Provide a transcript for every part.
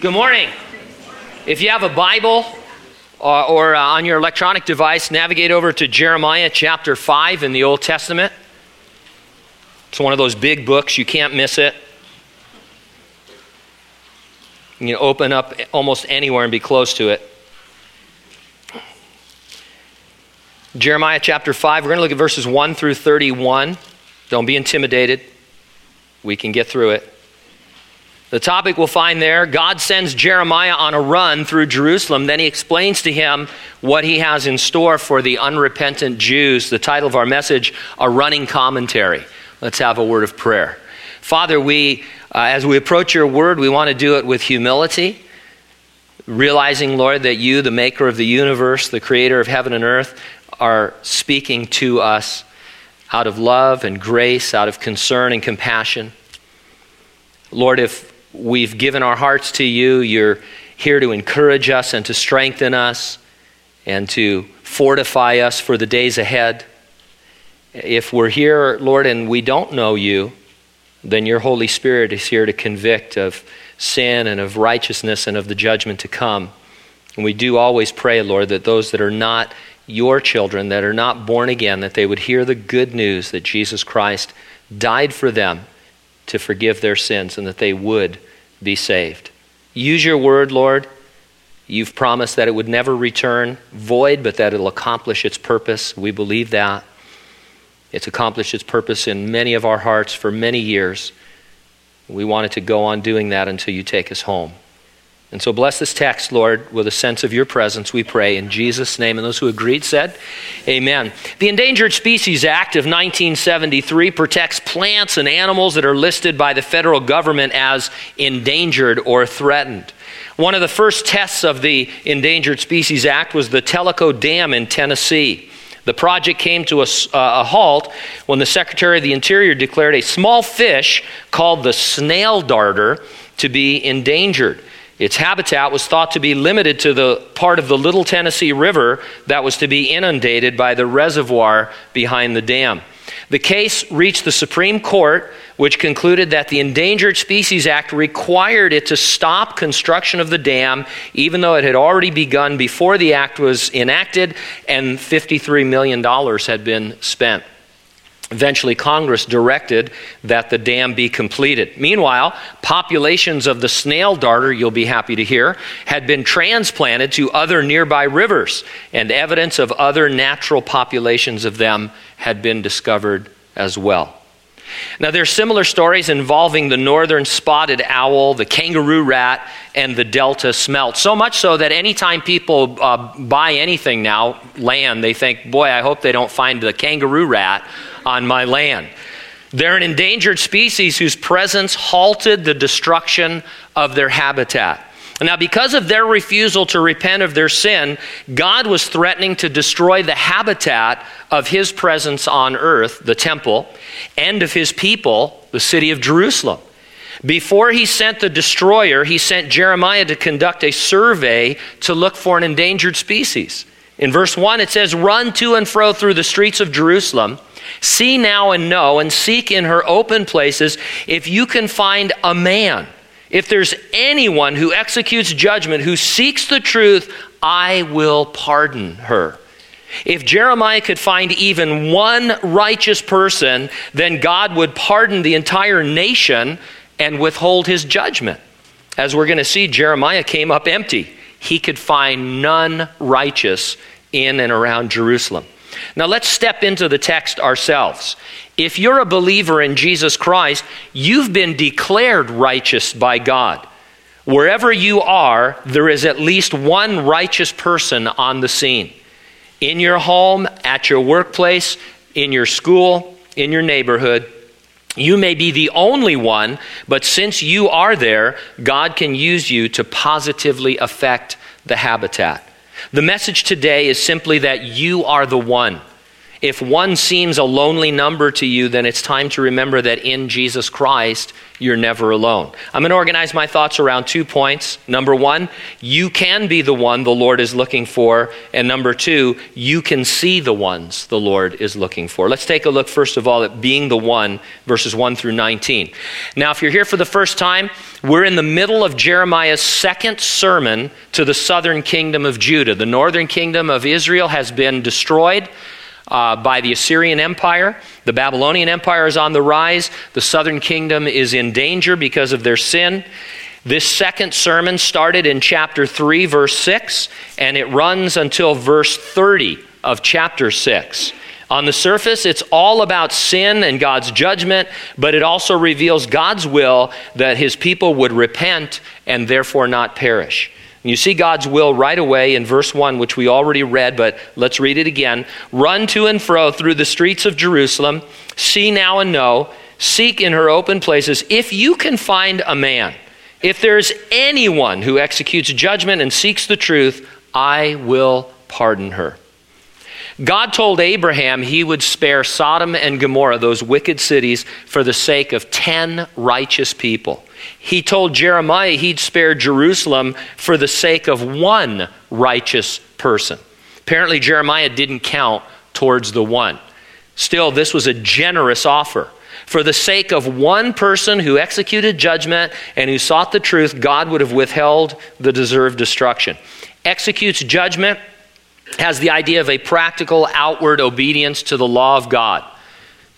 Good morning. If you have a Bible uh, or uh, on your electronic device, navigate over to Jeremiah chapter 5 in the Old Testament. It's one of those big books, you can't miss it. You can open up almost anywhere and be close to it. Jeremiah chapter 5, we're going to look at verses 1 through 31. Don't be intimidated. We can get through it. The topic we'll find there God sends Jeremiah on a run through Jerusalem. Then he explains to him what he has in store for the unrepentant Jews. The title of our message, A Running Commentary. Let's have a word of prayer. Father, we, uh, as we approach your word, we want to do it with humility, realizing, Lord, that you, the maker of the universe, the creator of heaven and earth, are speaking to us out of love and grace, out of concern and compassion. Lord, if we've given our hearts to you, you're here to encourage us and to strengthen us and to fortify us for the days ahead. If we're here, Lord, and we don't know you, then your Holy Spirit is here to convict of sin and of righteousness and of the judgment to come. And we do always pray, Lord, that those that are not your children, that are not born again, that they would hear the good news that Jesus Christ died for them to forgive their sins and that they would be saved. Use your word, Lord. You've promised that it would never return void, but that it'll accomplish its purpose. We believe that. It's accomplished its purpose in many of our hearts for many years. We want it to go on doing that until you take us home. And so bless this text, Lord, with a sense of your presence, we pray in Jesus' name. And those who agreed said, Amen. The Endangered Species Act of 1973 protects plants and animals that are listed by the federal government as endangered or threatened. One of the first tests of the Endangered Species Act was the Tellico Dam in Tennessee. The project came to a, uh, a, halt when the Secretary of the Interior declared a small fish called the snail darter to be endangered. Its habitat was thought to be limited to the part of the Little Tennessee River that was to be inundated by the reservoir behind the dam. The case reached the Supreme Court, which concluded that the Endangered Species Act required it to stop construction of the dam, even though it had already begun before the act was enacted and $53 million had been spent. Eventually, Congress directed that the dam be completed. Meanwhile, populations of the snail darter, you'll be happy to hear, had been transplanted to other nearby rivers, and evidence of other natural populations of them had been discovered as well. Now, there are similar stories involving the northern spotted owl, the kangaroo rat, and the delta smelt. So much so that anytime people uh, buy anything now, land, they think, boy, I hope they don't find the kangaroo rat on my land. They're an endangered species whose presence halted the destruction of their habitat. Now, because of their refusal to repent of their sin, God was threatening to destroy the habitat of his presence on earth, the temple, and of his people, the city of Jerusalem. Before he sent the destroyer, he sent Jeremiah to conduct a survey to look for an endangered species. In verse 1, it says, Run to and fro through the streets of Jerusalem See now and know, and seek in her open places if you can find a man. If there's anyone who executes judgment, who seeks the truth, I will pardon her. If Jeremiah could find even one righteous person, then God would pardon the entire nation and withhold his judgment. As we're going to see, Jeremiah came up empty. He could find none righteous in and around Jerusalem. Now let's step into the text ourselves. If you're a believer in Jesus Christ, you've been declared righteous by God. Wherever you are, there is at least one righteous person on the scene. In your home, at your workplace, in your school, in your neighborhood. You may be the only one, but since you are there, God can use you to positively affect the habitat. The message today is simply that you are the one. If one seems a lonely number to you, then it's time to remember that in Jesus Christ, you're never alone. I'm going to organize my thoughts around two points. Number one, you can be the one the Lord is looking for. And number two, you can see the ones the Lord is looking for. Let's take a look, first of all, at being the one, verses 1 through 19. Now, if you're here for the first time, we're in the middle of Jeremiah's second sermon to the southern kingdom of Judah. The northern kingdom of Israel has been destroyed uh, by the Assyrian Empire. The Babylonian Empire is on the rise. The southern kingdom is in danger because of their sin. This second sermon started in chapter 3, verse 6, and it runs until verse 30 of chapter 6. On the surface, it's all about sin and God's judgment, but it also reveals God's will that his people would repent and therefore not perish. You see God's will right away in verse 1, which we already read, but let's read it again. Run to and fro through the streets of Jerusalem, see now and know, seek in her open places. If you can find a man, if there's anyone who executes judgment and seeks the truth, I will pardon her. God told Abraham he would spare Sodom and Gomorrah, those wicked cities, for the sake of 10 righteous people. He told Jeremiah he'd spare Jerusalem for the sake of one righteous person. Apparently, Jeremiah didn't count towards the one. Still, this was a generous offer. For the sake of one person who executed judgment and who sought the truth, God would have withheld the deserved destruction. Executes judgment has the idea of a practical outward obedience to the law of God.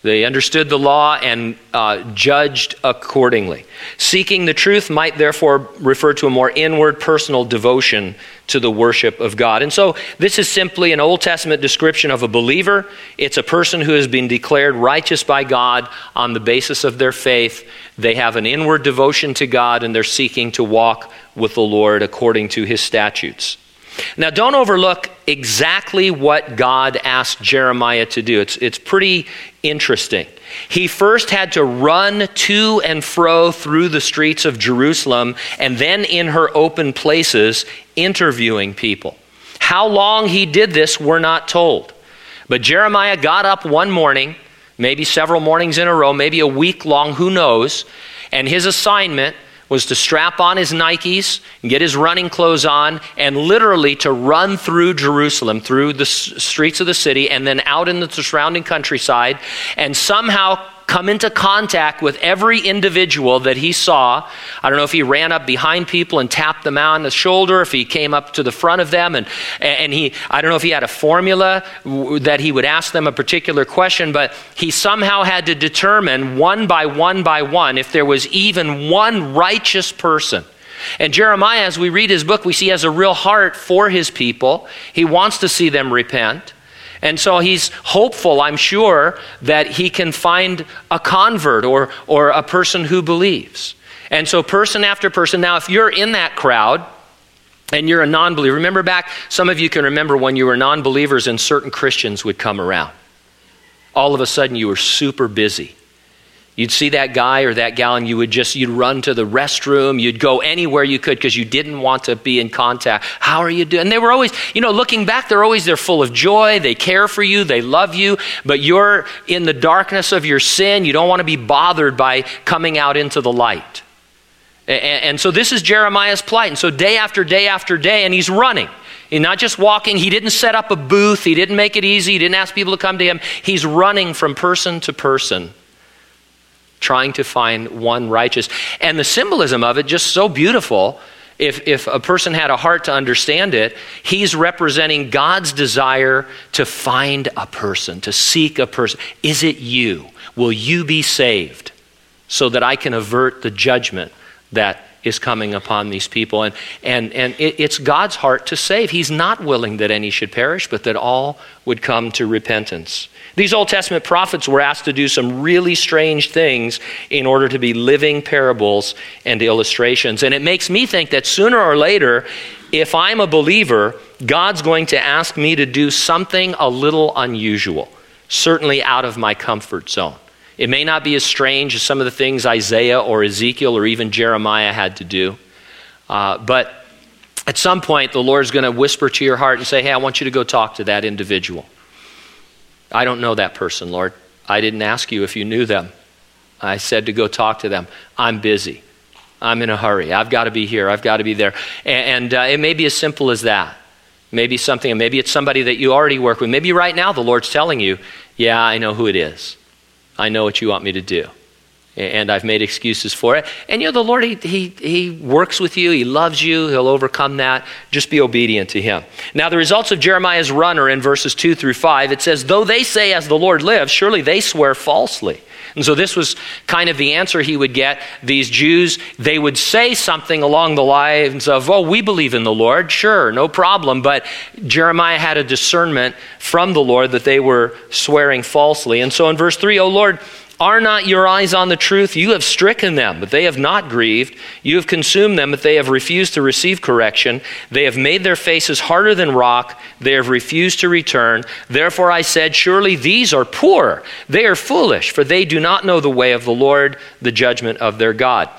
They understood the law and uh, judged accordingly. Seeking the truth might therefore refer to a more inward personal devotion to the worship of God. And so this is simply an Old Testament description of a believer. It's a person who has been declared righteous by God on the basis of their faith. They have an inward devotion to God and they're seeking to walk with the Lord according to his statutes. Now, don't overlook exactly what God asked Jeremiah to do. It's, it's pretty interesting. He first had to run to and fro through the streets of Jerusalem and then in her open places, interviewing people. How long he did this, we're not told. But Jeremiah got up one morning, maybe several mornings in a row, maybe a week long, who knows, and his assignment was to strap on his Nikes and get his running clothes on and literally to run through Jerusalem, through the streets of the city, and then out in the surrounding countryside and somehow come into contact with every individual that he saw. I don't know if he ran up behind people and tapped them on the shoulder, if he came up to the front of them, and, and he, I don't know if he had a formula that he would ask them a particular question, but he somehow had to determine one by one by one if there was even one righteous person. And Jeremiah, as we read his book, we see he has a real heart for his people. He wants to see them repent. And so he's hopeful, I'm sure, that he can find a convert or, or a person who believes. And so, person after person. Now, if you're in that crowd, and you're a non believer, remember back, some of you can remember when you were non believers and certain Christians would come around. All of a sudden, you were super busy. You'd see that guy or that gal, and you would just, you'd run to the restroom. You'd go anywhere you could because you didn't want to be in contact. How are you doing? And they were always, you know, looking back, they're always, they're full of joy. They care for you. They love you. But you're in the darkness of your sin. You don't want to be bothered by coming out into the light. And, and so this is Jeremiah's plight. And so day after day after day, and he's running. He's not just walking. He didn't set up a booth. He didn't make it easy. He didn't ask people to come to him. He's running from person to person trying to find one righteous. And the symbolism of it just so beautiful. If, if a person had a heart to understand it, he's representing God's desire to find a person, to seek a person. Is it you? Will you be saved so that I can avert the judgment that is coming upon these people? And, and, and it, it's God's heart to save. He's not willing that any should perish, but that all would come to repentance. These Old Testament prophets were asked to do some really strange things in order to be living parables and illustrations. And it makes me think that sooner or later, if I'm a believer, God's going to ask me to do something a little unusual, certainly out of my comfort zone. It may not be as strange as some of the things Isaiah or Ezekiel or even Jeremiah had to do, uh, but at some point, the Lord's going to whisper to your heart and say, Hey, I want you to go talk to that individual. I don't know that person, Lord. I didn't ask you if you knew them. I said to go talk to them. I'm busy. I'm in a hurry. I've got to be here. I've got to be there. And, and uh, it may be as simple as that. Maybe something, maybe it's somebody that you already work with. Maybe right now the Lord's telling you, Yeah, I know who it is. I know what you want me to do and I've made excuses for it. And you know, the Lord, he, he, he works with you, He loves you, He'll overcome that. Just be obedient to Him. Now, the results of Jeremiah's runner in verses 2 through 5, it says, Though they say, As the Lord lives, surely they swear falsely. And so this was kind of the answer he would get. These Jews, they would say something along the lines of, Oh, we believe in the Lord, sure, no problem. But Jeremiah had a discernment from the Lord that they were swearing falsely. And so in verse 3, Oh Lord, are not your eyes on the truth? You have stricken them, but they have not grieved. You have consumed them, but they have refused to receive correction. They have made their faces harder than rock. They have refused to return. Therefore I said, Surely these are poor. They are foolish, for they do not know the way of the Lord, the judgment of their God.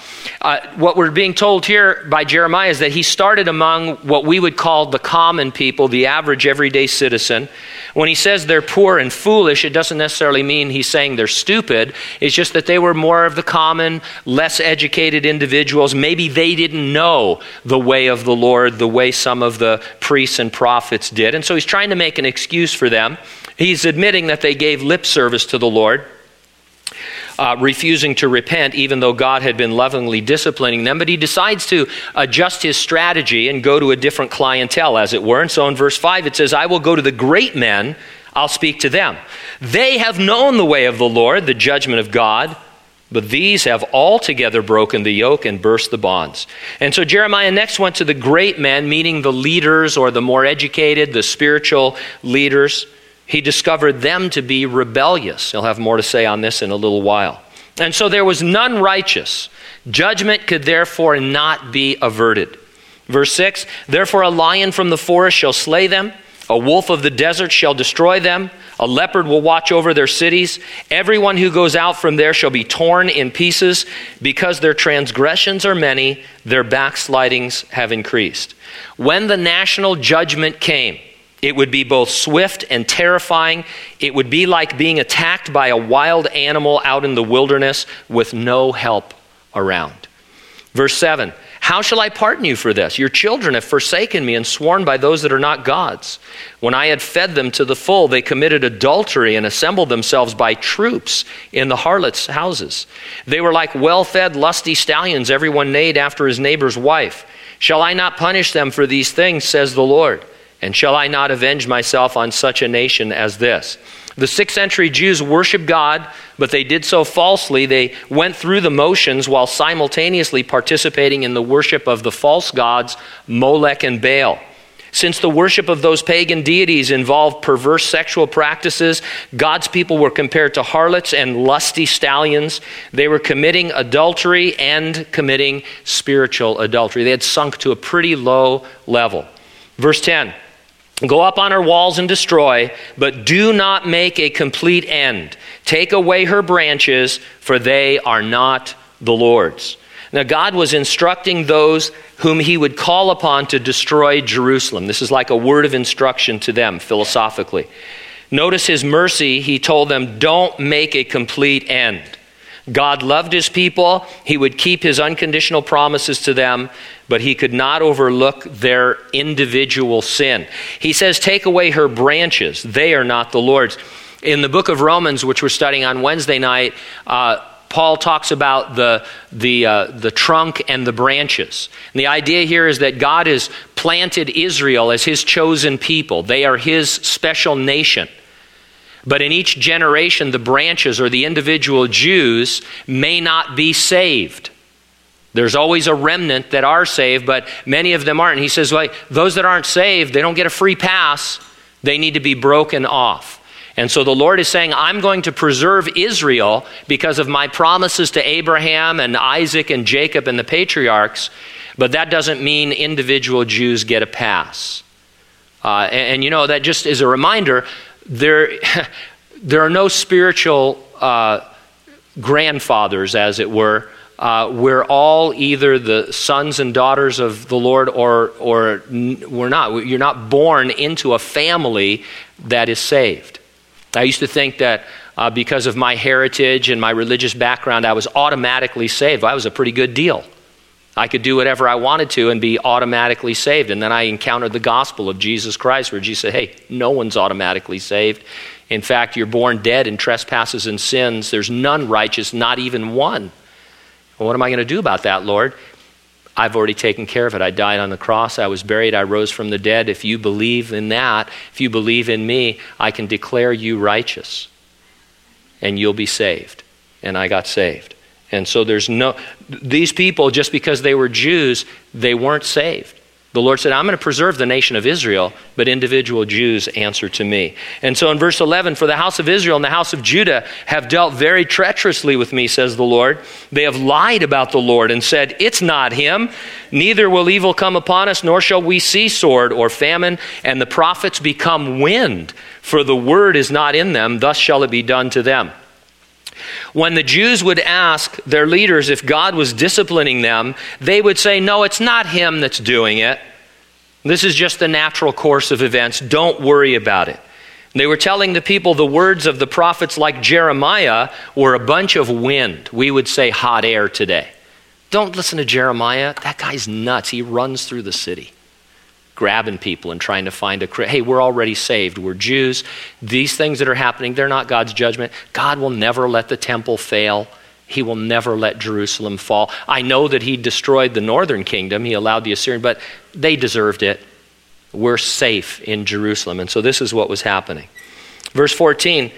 Uh, what we're being told here by Jeremiah is that he started among what we would call the common people, the average everyday citizen. When he says they're poor and foolish, it doesn't necessarily mean he's saying they're stupid. It's just that they were more of the common, less educated individuals. Maybe they didn't know the way of the Lord the way some of the priests and prophets did. And so he's trying to make an excuse for them. He's admitting that they gave lip service to the Lord uh, refusing to repent, even though God had been lovingly disciplining them. But he decides to adjust his strategy and go to a different clientele, as it were. And so in verse 5, it says, I will go to the great men, I'll speak to them. They have known the way of the Lord, the judgment of God. But these have altogether broken the yoke and burst the bonds. And so Jeremiah next went to the great men, meaning the leaders or the more educated, the spiritual leaders he discovered them to be rebellious. He'll have more to say on this in a little while. And so there was none righteous. Judgment could therefore not be averted. Verse 6 Therefore, a lion from the forest shall slay them, a wolf of the desert shall destroy them, a leopard will watch over their cities. Everyone who goes out from there shall be torn in pieces, because their transgressions are many, their backslidings have increased. When the national judgment came, it would be both swift and terrifying. It would be like being attacked by a wild animal out in the wilderness with no help around. Verse 7 How shall I pardon you for this? Your children have forsaken me and sworn by those that are not gods. When I had fed them to the full, they committed adultery and assembled themselves by troops in the harlots' houses. They were like well fed, lusty stallions, everyone neighed after his neighbor's wife. Shall I not punish them for these things, says the Lord? And shall I not avenge myself on such a nation as this? The sixth century Jews worshiped God, but they did so falsely. They went through the motions while simultaneously participating in the worship of the false gods, Molech and Baal. Since the worship of those pagan deities involved perverse sexual practices, God's people were compared to harlots and lusty stallions. They were committing adultery and committing spiritual adultery. They had sunk to a pretty low level. Verse 10 Go up on her walls and destroy, but do not make a complete end. Take away her branches, for they are not the Lord's. Now, God was instructing those whom he would call upon to destroy Jerusalem. This is like a word of instruction to them philosophically. Notice his mercy. He told them, Don't make a complete end. God loved his people. He would keep his unconditional promises to them, but he could not overlook their individual sin. He says, Take away her branches. They are not the Lord's. In the book of Romans, which we're studying on Wednesday night, uh, Paul talks about the, the, uh, the trunk and the branches. And the idea here is that God has planted Israel as his chosen people, they are his special nation. But in each generation, the branches or the individual Jews may not be saved. There's always a remnant that are saved, but many of them aren't. He says, well, those that aren't saved, they don't get a free pass. They need to be broken off. And so the Lord is saying, I'm going to preserve Israel because of my promises to Abraham and Isaac and Jacob and the patriarchs, but that doesn't mean individual Jews get a pass. Uh, and, and, you know, that just is a reminder there, there are no spiritual uh, grandfathers, as it were. Uh, we're all either the sons and daughters of the Lord or, or we're not. You're not born into a family that is saved. I used to think that uh, because of my heritage and my religious background, I was automatically saved. I was a pretty good deal. I could do whatever I wanted to and be automatically saved. And then I encountered the gospel of Jesus Christ, where Jesus said, Hey, no one's automatically saved. In fact, you're born dead in trespasses and sins. There's none righteous, not even one. Well, what am I going to do about that, Lord? I've already taken care of it. I died on the cross. I was buried. I rose from the dead. If you believe in that, if you believe in me, I can declare you righteous and you'll be saved. And I got saved. And so there's no, these people, just because they were Jews, they weren't saved. The Lord said, I'm going to preserve the nation of Israel, but individual Jews answer to me. And so in verse 11, for the house of Israel and the house of Judah have dealt very treacherously with me, says the Lord. They have lied about the Lord and said, It's not him. Neither will evil come upon us, nor shall we see sword or famine. And the prophets become wind, for the word is not in them. Thus shall it be done to them. When the Jews would ask their leaders if God was disciplining them, they would say, No, it's not Him that's doing it. This is just the natural course of events. Don't worry about it. They were telling the people the words of the prophets like Jeremiah were a bunch of wind. We would say hot air today. Don't listen to Jeremiah. That guy's nuts. He runs through the city grabbing people and trying to find a hey we're already saved. We're jews. These things that are happening they're not god's judgment. God will never let the temple fail. He will never let jerusalem fall. I know that he destroyed the northern kingdom. He allowed the assyrian but they deserved it. We're safe in jerusalem. And so this is what was happening. Verse 14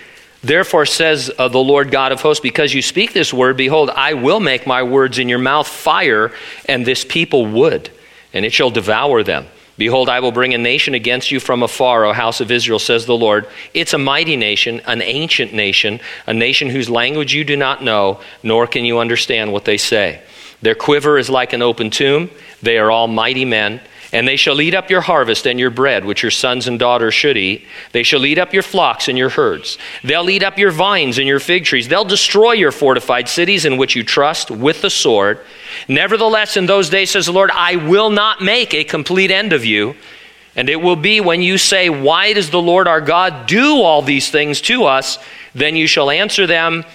Therefore, says uh, the Lord God of hosts, because you speak this word, behold, I will make my words in your mouth fire, and this people wood, and it shall devour them. Behold, I will bring a nation against you from afar, O house of Israel, says the Lord. It's a mighty nation, an ancient nation, a nation whose language you do not know, nor can you understand what they say. Their quiver is like an open tomb. They are all mighty men. And they shall eat up your harvest and your bread, which your sons and daughters should eat. They shall eat up your flocks and your herds. They'll eat up your vines and your fig trees. They'll destroy your fortified cities in which you trust with the sword. Nevertheless, in those days, says the Lord, I will not make a complete end of you. And it will be when you say, Why does the Lord our God do all these things to us? Then you shall answer them,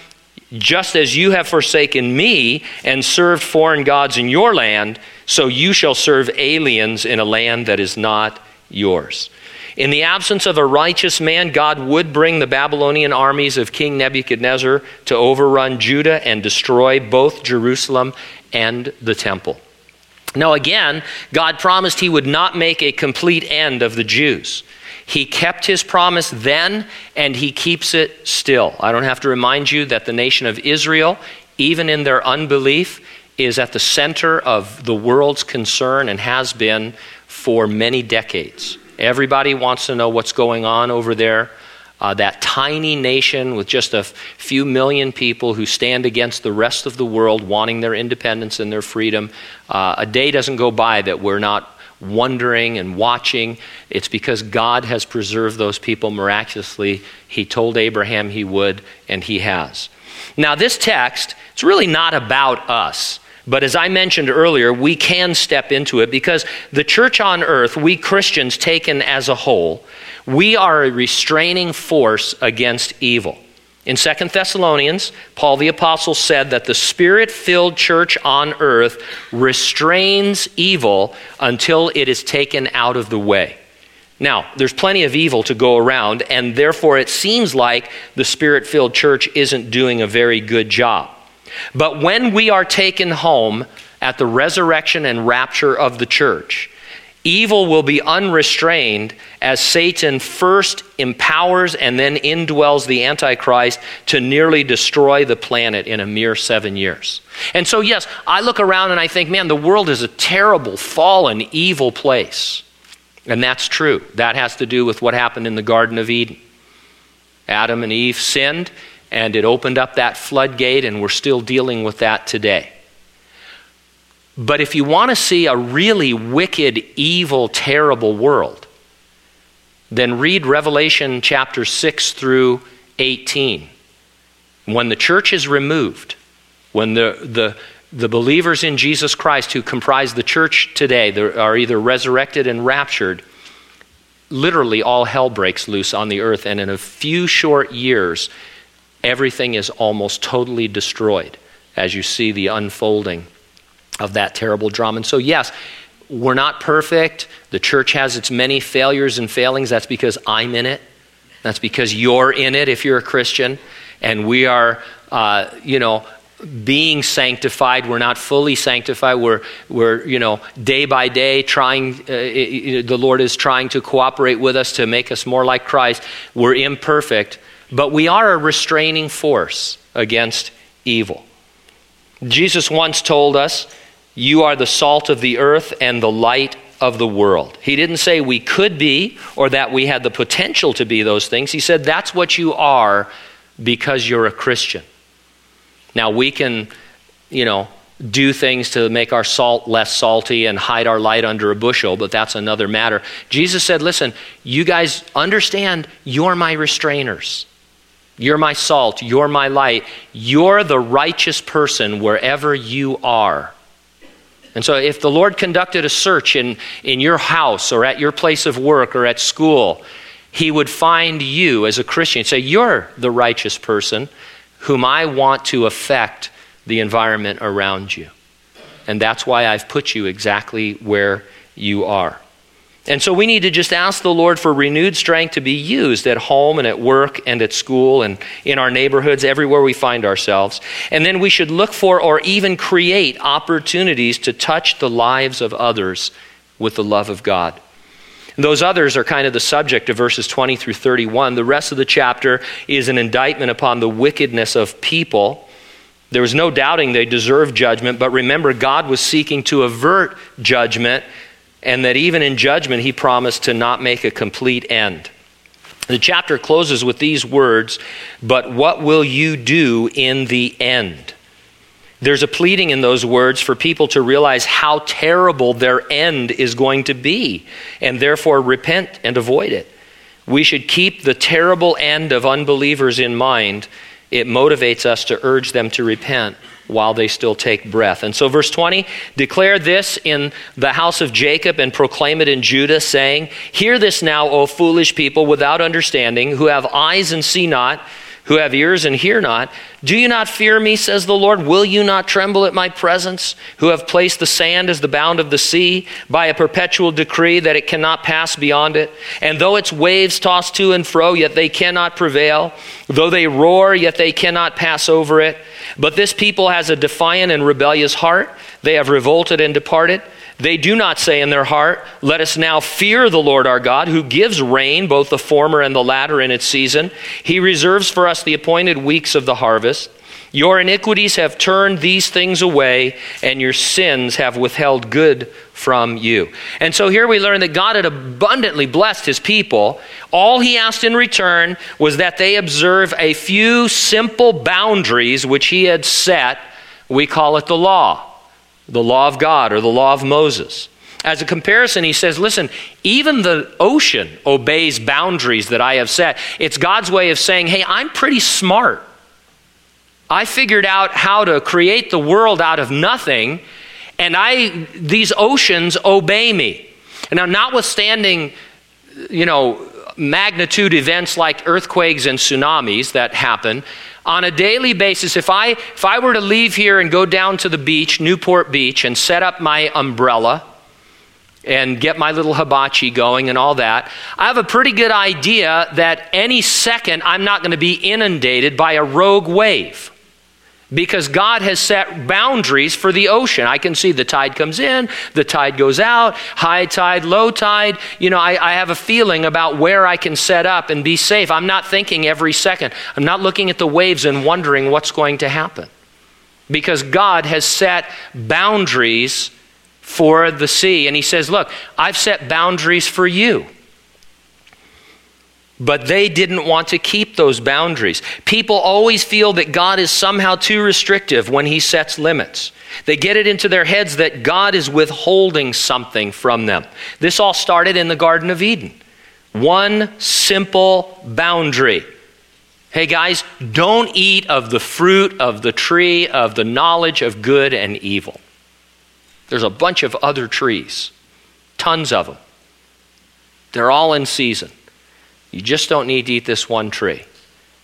Just as you have forsaken me and served foreign gods in your land so you shall serve aliens in a land that is not yours. In the absence of a righteous man, God would bring the Babylonian armies of King Nebuchadnezzar to overrun Judah and destroy both Jerusalem and the temple. Now, again, God promised he would not make a complete end of the Jews. He kept his promise then, and he keeps it still. I don't have to remind you that the nation of Israel, even in their unbelief, is at the center of the world's concern and has been for many decades. Everybody wants to know what's going on over there. Uh, that tiny nation with just a few million people who stand against the rest of the world wanting their independence and their freedom. Uh, a day doesn't go by that we're not wondering and watching. It's because God has preserved those people miraculously. He told Abraham he would, and he has. Now, this text, it's really not about us. But as I mentioned earlier, we can step into it because the church on earth, we Christians taken as a whole, we are a restraining force against evil. In Second Thessalonians, Paul the Apostle said that the spirit filled church on earth restrains evil until it is taken out of the way. Now, there's plenty of evil to go around, and therefore it seems like the spirit filled church isn't doing a very good job. But when we are taken home at the resurrection and rapture of the church, evil will be unrestrained as Satan first empowers and then indwells the Antichrist to nearly destroy the planet in a mere seven years. And so, yes, I look around and I think, man, the world is a terrible, fallen, evil place. And that's true. That has to do with what happened in the Garden of Eden. Adam and Eve sinned, and it opened up that floodgate, and we're still dealing with that today. But if you want to see a really wicked, evil, terrible world, then read Revelation chapter 6 through 18. When the church is removed, when the, the, the believers in Jesus Christ who comprise the church today are either resurrected and raptured, literally all hell breaks loose on the earth, and in a few short years, everything is almost totally destroyed as you see the unfolding of that terrible drama. And so, yes, we're not perfect. The church has its many failures and failings. That's because I'm in it. That's because you're in it if you're a Christian. And we are, uh, you know, being sanctified. We're not fully sanctified. We're, we're you know, day by day trying, uh, it, the Lord is trying to cooperate with us to make us more like Christ. We're imperfect, but we are a restraining force against evil. Jesus once told us, You are the salt of the earth and the light of the world. He didn't say we could be or that we had the potential to be those things. He said, That's what you are because you're a Christian. Now, we can, you know, do things to make our salt less salty and hide our light under a bushel, but that's another matter. Jesus said, Listen, you guys understand you're my restrainers. You're my salt. You're my light. You're the righteous person wherever you are. And so, if the Lord conducted a search in, in your house or at your place of work or at school, He would find you as a Christian and say, You're the righteous person whom I want to affect the environment around you. And that's why I've put you exactly where you are. And so we need to just ask the Lord for renewed strength to be used at home and at work and at school and in our neighborhoods, everywhere we find ourselves. And then we should look for or even create opportunities to touch the lives of others with the love of God. Those others are kind of the subject of verses 20 through 31. The rest of the chapter is an indictment upon the wickedness of people. There was no doubting they deserved judgment, but remember, God was seeking to avert judgment, and that even in judgment, He promised to not make a complete end. The chapter closes with these words But what will you do in the end? There's a pleading in those words for people to realize how terrible their end is going to be and therefore repent and avoid it. We should keep the terrible end of unbelievers in mind. It motivates us to urge them to repent while they still take breath. And so, verse 20 declare this in the house of Jacob and proclaim it in Judah, saying, Hear this now, O foolish people without understanding, who have eyes and see not who have ears and hear not. Do you not fear me, says the Lord? Will you not tremble at my presence, who have placed the sand as the bound of the sea, by a perpetual decree that it cannot pass beyond it? And though its waves toss to and fro, yet they cannot prevail. Though they roar, yet they cannot pass over it. But this people has a defiant and rebellious heart. They have revolted and departed. They do not say in their heart, Let us now fear the Lord our God, who gives rain, both the former and the latter, in its season. He reserves for us the appointed weeks of the harvest. Your iniquities have turned these things away, and your sins have withheld good from you. And so here we learn that God had abundantly blessed his people. All he asked in return was that they observe a few simple boundaries which he had set. We call it the law the law of God or the law of Moses. As a comparison, he says, listen, even the ocean obeys boundaries that I have set. It's God's way of saying, hey, I'm pretty smart. I figured out how to create the world out of nothing, and I these oceans obey me. Now, notwithstanding, you know, magnitude events like earthquakes and tsunamis that happen, on a daily basis, if I, if I were to leave here and go down to the beach, Newport Beach, and set up my umbrella and get my little hibachi going and all that, I have a pretty good idea that any second I'm not going to be inundated by a rogue wave because God has set boundaries for the ocean. I can see the tide comes in, the tide goes out, high tide, low tide. You know, I, I, have a feeling about where I can set up and be safe. I'm not thinking every second. I'm not looking at the waves and wondering what's going to happen because God has set boundaries for the sea. And He says, Look, I've set boundaries for you. But they didn't want to keep those boundaries. People always feel that God is somehow too restrictive when He sets limits. They get it into their heads that God is withholding something from them. This all started in the Garden of Eden. One simple boundary. Hey guys, don't eat of the fruit of the tree of the knowledge of good and evil. There's a bunch of other trees, tons of them They're all in season. You just don't need to eat this one tree.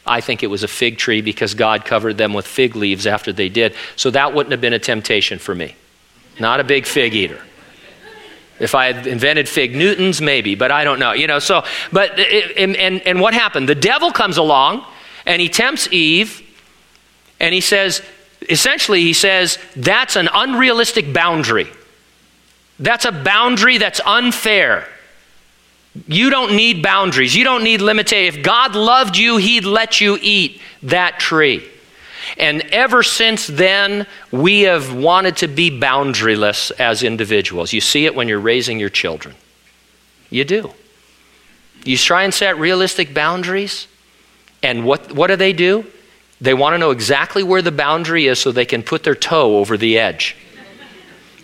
I think it was a fig tree because God covered them with fig leaves after they did. So that wouldn't have been a temptation for me. Not a big fig eater. If I had invented fig Newtons, maybe, but I don't know. You know, so, but, and, and, and what happened? The devil comes along and he tempts Eve and he says, essentially, he says, that's an unrealistic boundary. That's a boundary that's unfair. You don't need boundaries. You don't need limitation. If God loved you, He'd let you eat that tree. And ever since then, we have wanted to be boundaryless as individuals. You see it when you're raising your children. You do. You try and set realistic boundaries, and what, what do they do? They want to know exactly where the boundary is so they can put their toe over the edge.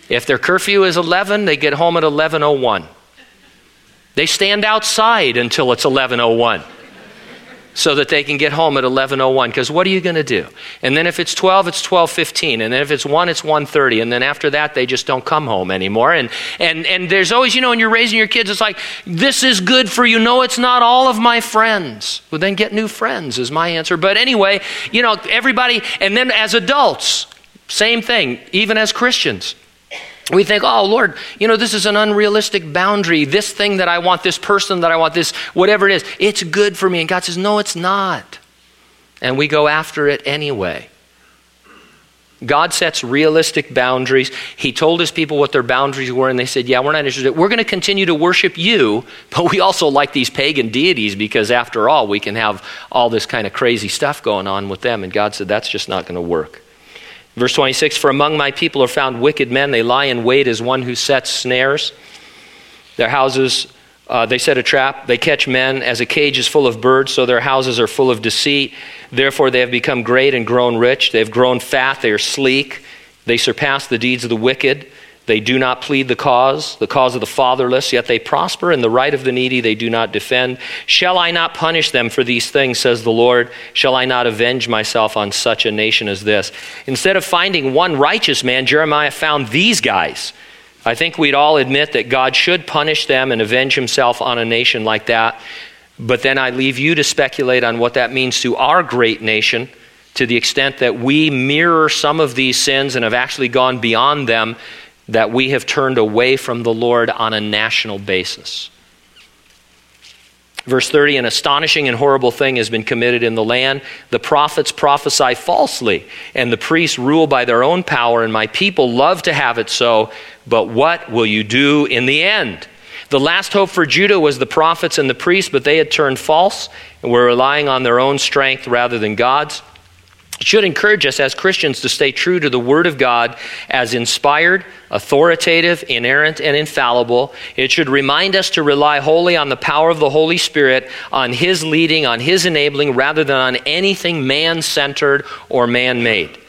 If their curfew is 11, they get home at 11:01. They stand outside until it's 11:01 so that they can get home at 11:01 because what are you going to do? And then if it's 12 it's 12:15 and then if it's 1 it's 1:30 and then after that they just don't come home anymore and and and there's always you know when you're raising your kids it's like this is good for you no it's not all of my friends. Well then get new friends is my answer. But anyway, you know everybody and then as adults same thing even as Christians we think, oh, Lord, you know, this is an unrealistic boundary. This thing that I want, this person that I want, this whatever it is, it's good for me. And God says, no, it's not. And we go after it anyway. God sets realistic boundaries. He told his people what their boundaries were, and they said, Yeah, we're not interested. We're going to continue to worship you, but we also like these pagan deities because, after all, we can have all this kind of crazy stuff going on with them. And God said, That's just not going to work. Verse 26 For among my people are found wicked men. They lie in wait as one who sets snares. Their houses, uh, they set a trap. They catch men as a cage is full of birds, so their houses are full of deceit. Therefore, they have become great and grown rich. They have grown fat. They are sleek. They surpass the deeds of the wicked. They do not plead the cause, the cause of the fatherless, yet they prosper, and the right of the needy they do not defend. Shall I not punish them for these things, says the Lord? Shall I not avenge myself on such a nation as this? Instead of finding one righteous man, Jeremiah found these guys. I think we'd all admit that God should punish them and avenge himself on a nation like that. But then I leave you to speculate on what that means to our great nation to the extent that we mirror some of these sins and have actually gone beyond them that we have turned away from the Lord on a national basis. Verse 30 An astonishing and horrible thing has been committed in the land. The prophets prophesy falsely, and the priests rule by their own power, and my people love to have it so. But what will you do in the end? The last hope for Judah was the prophets and the priests, but they had turned false and were relying on their own strength rather than God's. It should encourage us as Christians to stay true to the Word of God as inspired, authoritative, inerrant, and infallible. It should remind us to rely wholly on the power of the Holy Spirit, on His leading, on His enabling, rather than on anything man centered or man made.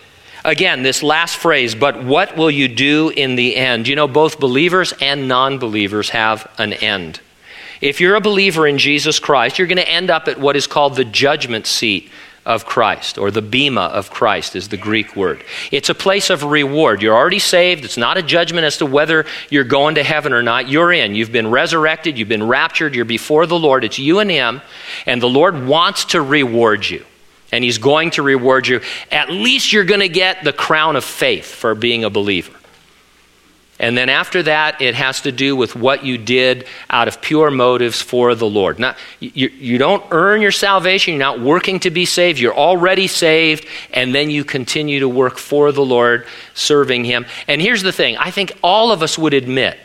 Again, this last phrase, but what will you do in the end? You know, both believers and non believers have an end. If you're a believer in Jesus Christ, you're going to end up at what is called the judgment seat of Christ, or the bema of Christ is the Greek word. It's a place of reward. You're already saved. It's not a judgment as to whether you're going to heaven or not. You're in. You've been resurrected. You've been raptured. You're before the Lord. It's you and Him. And the Lord wants to reward you. And He's going to reward you. At least you're going to get the crown of faith for being a believer. And then after that, it has to do with what you did out of pure motives for the Lord. You, you don't earn your salvation, you're not working to be saved, you're already saved, and then you continue to work for the Lord, serving Him. And here's the thing I think all of us would admit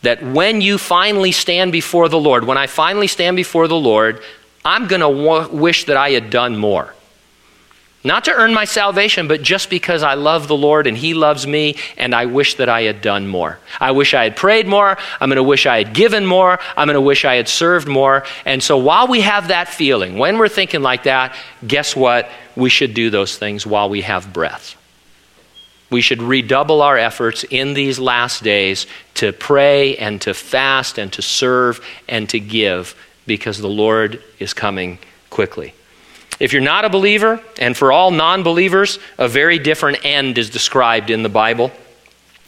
that when you finally stand before the Lord, when I finally stand before the Lord, I'm going to wish that I had done more. Not to earn my salvation, but just because I love the Lord and He loves me, and I wish that I had done more. I wish I had prayed more. I'm going to wish I had given more. I'm going to wish I had served more. And so while we have that feeling, when we're thinking like that, guess what? We should do those things while we have breath. We should redouble our efforts in these last days to pray and to fast and to serve and to give because the Lord is coming quickly. If you're not a believer, and for all non believers, a very different end is described in the Bible.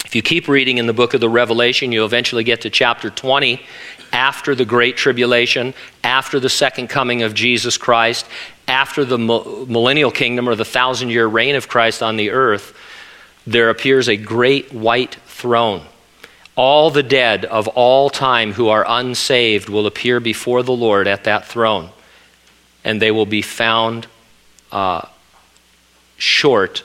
If you keep reading in the book of the Revelation, you'll eventually get to chapter 20 after the Great Tribulation, after the second coming of Jesus Christ, after the millennial kingdom or the thousand year reign of Christ on the earth, there appears a great white throne. All the dead of all time who are unsaved will appear before the Lord at that throne, and they will be found uh, short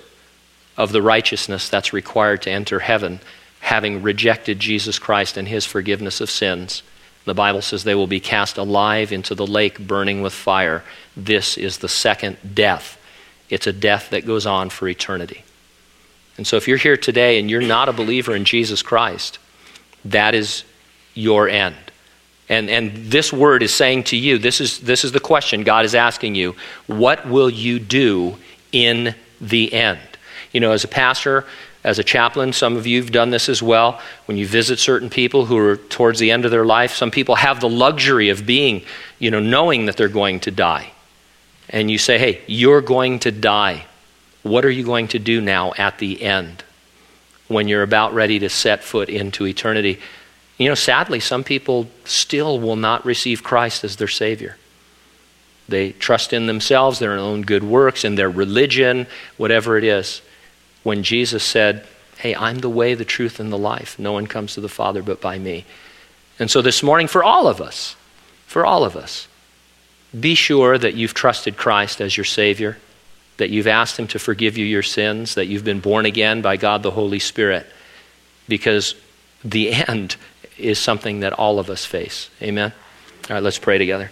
of the righteousness that's required to enter heaven, having rejected Jesus Christ and his forgiveness of sins. The Bible says they will be cast alive into the lake burning with fire. This is the second death. It's a death that goes on for eternity. And so if you're here today and you're not a believer in Jesus Christ, that is your end. And, and this word is saying to you this is, this is the question God is asking you what will you do in the end? You know, as a pastor, as a chaplain, some of you have done this as well. When you visit certain people who are towards the end of their life, some people have the luxury of being, you know, knowing that they're going to die. And you say, hey, you're going to die. What are you going to do now at the end when you're about ready to set foot into eternity? You know, sadly, some people still will not receive Christ as their Savior. They trust in themselves, their own good works, in their religion, whatever it is when Jesus said, Hey, I'm the way, the truth, and the life. No one comes to the Father but by me. And so this morning, for all of us, for all of us, be sure that you've trusted Christ as your Savior, that you've asked Him to forgive you your sins, that you've been born again by God the Holy Spirit, because the end is something that all of us face. Amen? All right, let's pray together.